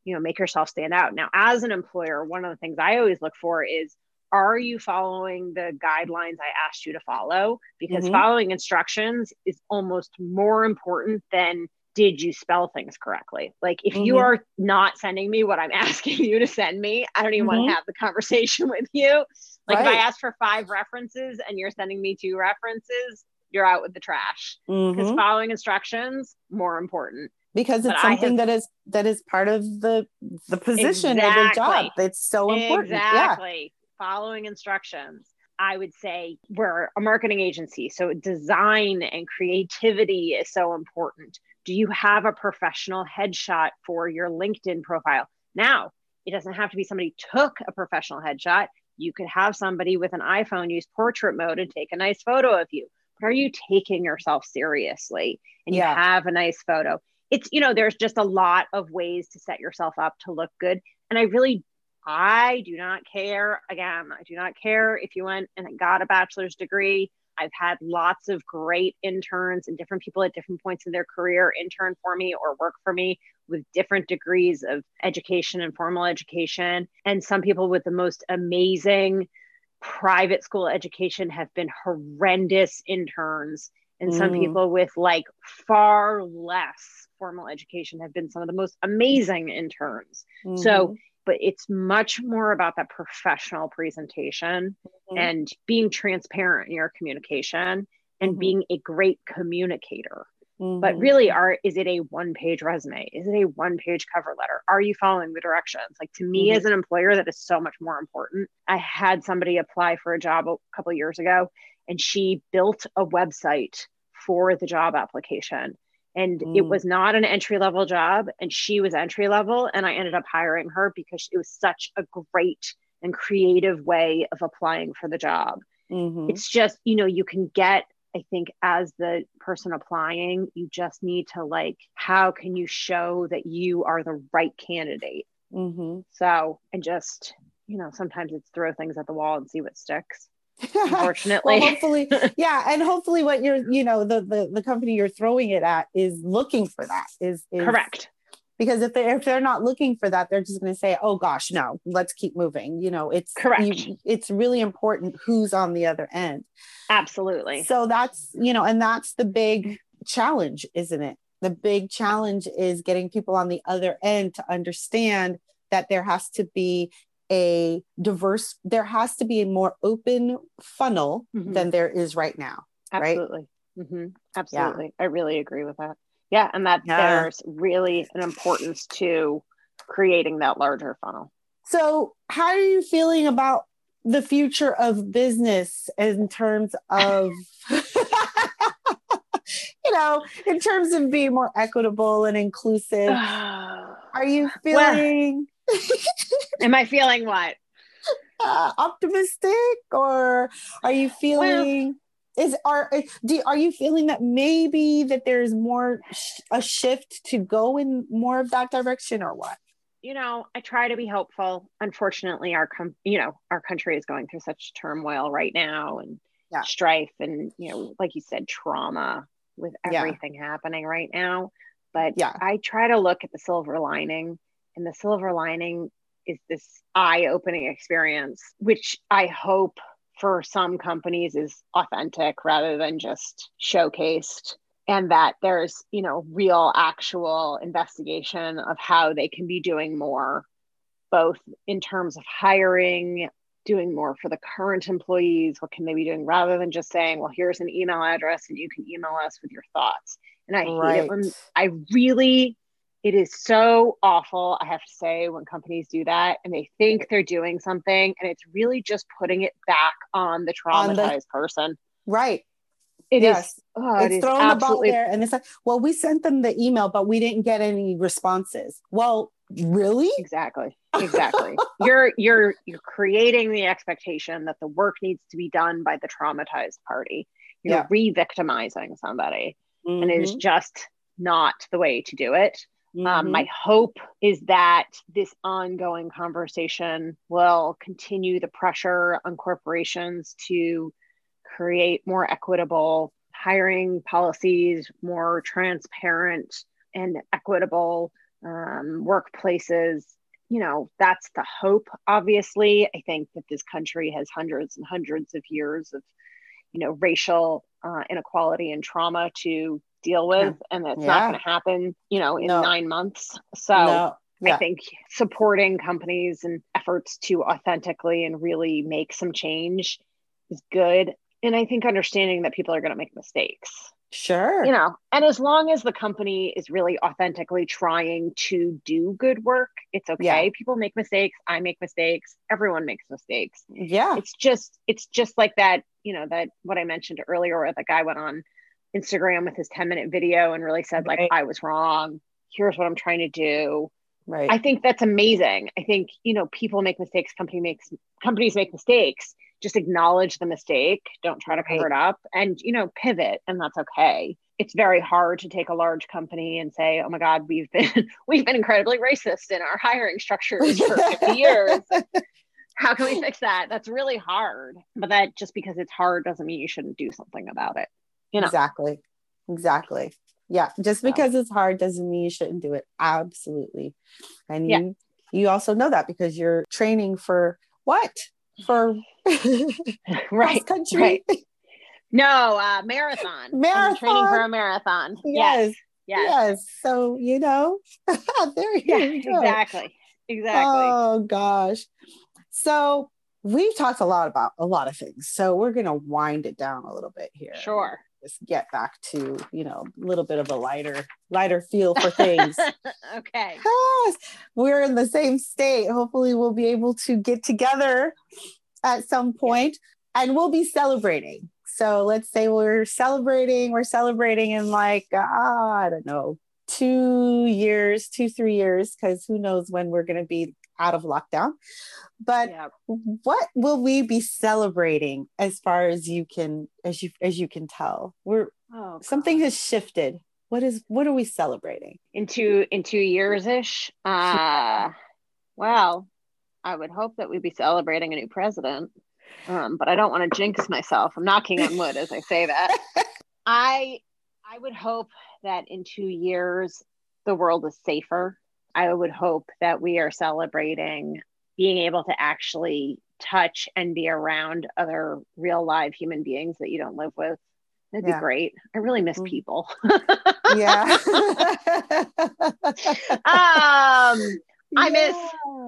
you know make yourself stand out now as an employer one of the things i always look for is are you following the guidelines i asked you to follow because mm-hmm. following instructions is almost more important than did you spell things correctly like if mm-hmm. you are not sending me what i'm <laughs> asking you to send me i don't even want to mm-hmm. have the conversation <laughs> with you like right. if I ask for five references and you're sending me two references, you're out with the trash. Because mm-hmm. following instructions more important. Because it's but something have, that is that is part of the the position exactly. of the job. It's so important. Exactly. Yeah. Following instructions. I would say we're a marketing agency. So design and creativity is so important. Do you have a professional headshot for your LinkedIn profile? Now, it doesn't have to be somebody took a professional headshot you could have somebody with an iPhone use portrait mode and take a nice photo of you. But are you taking yourself seriously and yeah. you have a nice photo? It's, you know, there's just a lot of ways to set yourself up to look good. And I really, I do not care. Again, I do not care if you went and got a bachelor's degree. I've had lots of great interns and different people at different points in their career intern for me or work for me with different degrees of education and formal education. And some people with the most amazing private school education have been horrendous interns. And mm. some people with like far less formal education have been some of the most amazing interns. Mm-hmm. So, but it's much more about that professional presentation mm-hmm. and being transparent in your communication and mm-hmm. being a great communicator. Mm-hmm. But really, are is it a one page resume? Is it a one page cover letter? Are you following the directions? Like to me, mm-hmm. as an employer, that is so much more important. I had somebody apply for a job a couple years ago, and she built a website for the job application. And mm. it was not an entry level job, and she was entry level. And I ended up hiring her because it was such a great and creative way of applying for the job. Mm-hmm. It's just, you know, you can get I think as the person applying, you just need to like, how can you show that you are the right candidate? Mm-hmm. So, and just, you know, sometimes it's throw things at the wall and see what sticks. <laughs> Unfortunately, well, hopefully, <laughs> yeah, and hopefully, what you're, you know, the, the the company you're throwing it at is looking for that. Is, is correct because if they're if they're not looking for that they're just going to say oh gosh no let's keep moving you know it's correct you, it's really important who's on the other end absolutely so that's you know and that's the big challenge isn't it the big challenge is getting people on the other end to understand that there has to be a diverse there has to be a more open funnel mm-hmm. than there is right now absolutely right? mm-hmm. absolutely yeah. i really agree with that yeah, and that yeah. there's really an importance to creating that larger funnel. So, how are you feeling about the future of business in terms of <laughs> you know in terms of being more equitable and inclusive <sighs> are you feeling well, <laughs> am i feeling what uh, optimistic or are you feeling well, is are eh, do are you feeling that maybe that there's more sh- a shift to go in more of that direction or what you know, I try to be hopeful. Unfortunately, our com- you know, our country is going through such turmoil right now and yeah. strife and you know, like you said, trauma with everything yeah. happening right now. But yeah, I try to look at the silver lining, and the silver lining is this eye-opening experience, which I hope for some companies is authentic rather than just showcased and that there's you know real actual investigation of how they can be doing more both in terms of hiring doing more for the current employees what can they be doing rather than just saying well here's an email address and you can email us with your thoughts and i right. hate it when i really it is so awful i have to say when companies do that and they think they're doing something and it's really just putting it back on the traumatized on the, person right it yes. Is, oh, it's it throwing absolutely... the ball there, and it's like, well, we sent them the email, but we didn't get any responses. Well, really? Exactly. <laughs> Exactly. you're you're you're creating the expectation that the work needs to be done by the traumatized party. You're yeah. re-victimizing somebody, mm-hmm. and it is mm-hmm. just not the way to do it. Mm-hmm. Um, my hope is that this ongoing conversation will continue the pressure on corporations to create more equitable hiring policies, more transparent and equitable um, workplaces. You know, that's the hope, obviously. I think that this country has hundreds and hundreds of years of, you know, racial uh, inequality and trauma to deal with, and it's yeah. not going to happen, you know, in no. nine months. So no. yeah. I think supporting companies and efforts to authentically and really make some change is good and I think understanding that people are going to make mistakes. Sure. You know, and as long as the company is really authentically trying to do good work, it's okay. Yeah. People make mistakes. I make mistakes. Everyone makes mistakes. Yeah. It's just, it's just like that, you know, that what I mentioned earlier where the guy went on Instagram with his 10 minute video and really said, right. like, I was wrong. Here's what I'm trying to do. Right. I think that's amazing. I think, you know, people make mistakes, company makes companies make mistakes just acknowledge the mistake don't try to cover right. it up and you know pivot and that's okay it's very hard to take a large company and say oh my god we've been <laughs> we've been incredibly racist in our hiring structures for 50 <laughs> years how can we fix that that's really hard but that just because it's hard doesn't mean you shouldn't do something about it you know exactly exactly yeah just because it's hard doesn't mean you shouldn't do it absolutely and yeah. you you also know that because you're training for what for <laughs> right country. Right. <laughs> No, uh, marathon. Marathon. I'm training for a marathon. Yes. Yes. Yes. So you know, <laughs> there you yeah, go. Exactly. Exactly. Oh gosh. So we've talked a lot about a lot of things. So we're gonna wind it down a little bit here. Sure. Just get back to you know a little bit of a lighter lighter feel for things. <laughs> okay. Yes. We're in the same state. Hopefully, we'll be able to get together at some point and we'll be celebrating. So let's say we're celebrating, we're celebrating in like, uh, I don't know, two years, two, three years, because who knows when we're going to be out of lockdown. But yeah. what will we be celebrating as far as you can, as you, as you can tell? We're, oh, something has shifted. What is, what are we celebrating? In two, in two years ish? Uh, <laughs> well, I would hope that we'd be celebrating a new president. Um, but I don't want to jinx myself. I'm knocking on wood as I say that. <laughs> I I would hope that in two years the world is safer. I would hope that we are celebrating being able to actually touch and be around other real live human beings that you don't live with. That'd yeah. be great. I really miss mm. people. yeah. <laughs> um I miss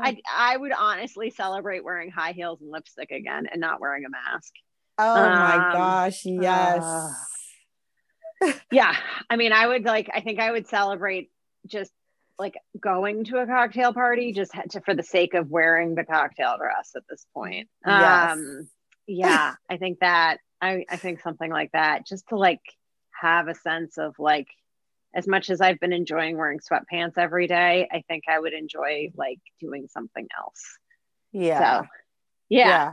I I would honestly celebrate wearing high heels and lipstick again and not wearing a mask. Oh um, my gosh, yes. Uh, yeah. I mean, I would like I think I would celebrate just like going to a cocktail party just to, for the sake of wearing the cocktail dress at this point. Yes. Um, yeah, <laughs> I think that I, I think something like that, just to like have a sense of like, as much as I've been enjoying wearing sweatpants every day, I think I would enjoy like doing something else. Yeah. So, yeah. yeah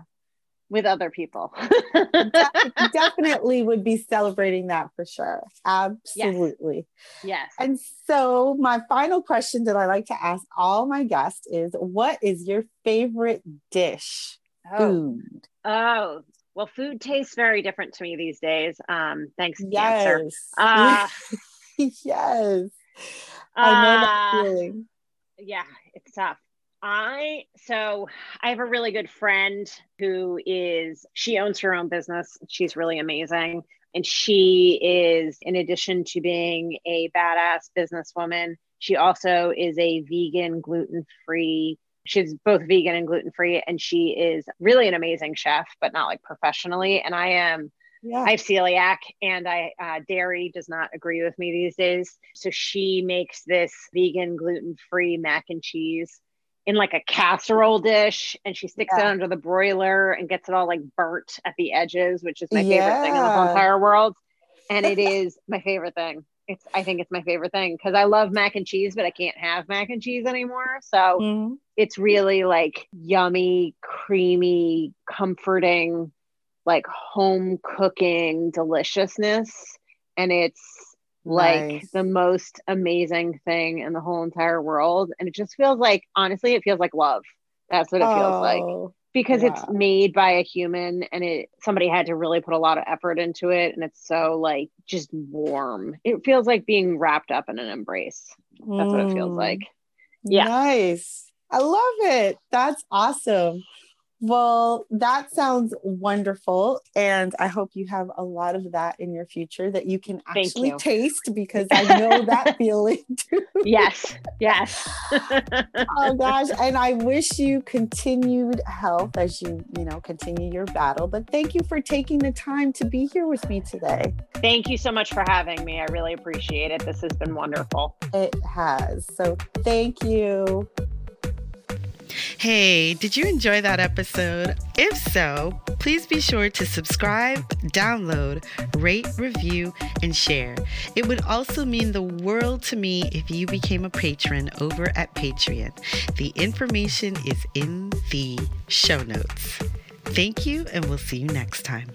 with other people. De- <laughs> definitely would be celebrating that for sure. Absolutely. Yes. yes. And so, my final question that I like to ask all my guests is what is your favorite dish? Oh. Food. Oh, well, food tastes very different to me these days. Um, thanks to yes. cancer. Uh, <laughs> yes. I know uh, that feeling. Yeah, it's tough. I so I have a really good friend who is she owns her own business. She's really amazing. And she is, in addition to being a badass businesswoman, she also is a vegan, gluten free. She's both vegan and gluten free. And she is really an amazing chef, but not like professionally. And I am yeah. I have celiac and I uh, dairy does not agree with me these days. So she makes this vegan gluten free mac and cheese in like a casserole dish and she sticks yeah. it under the broiler and gets it all like burnt at the edges, which is my yeah. favorite thing in the whole entire world. And it <laughs> is my favorite thing. It's I think it's my favorite thing because I love mac and cheese, but I can't have mac and cheese anymore. So mm-hmm. it's really like yummy, creamy, comforting, like home cooking deliciousness. And it's like nice. the most amazing thing in the whole entire world. And it just feels like, honestly, it feels like love. That's what it oh, feels like oh, because yeah. it's made by a human and it somebody had to really put a lot of effort into it and it's so like just warm it feels like being wrapped up in an embrace that's mm. what it feels mm. like yeah nice i love it that's awesome well, that sounds wonderful. And I hope you have a lot of that in your future that you can actually you. taste because <laughs> I know that feeling <laughs> too. Yes. Yes. <laughs> oh gosh. And I wish you continued health as you, you know, continue your battle. But thank you for taking the time to be here with me today. Thank you so much for having me. I really appreciate it. This has been wonderful. It has. So thank you. Hey, did you enjoy that episode? If so, please be sure to subscribe, download, rate, review, and share. It would also mean the world to me if you became a patron over at Patreon. The information is in the show notes. Thank you, and we'll see you next time.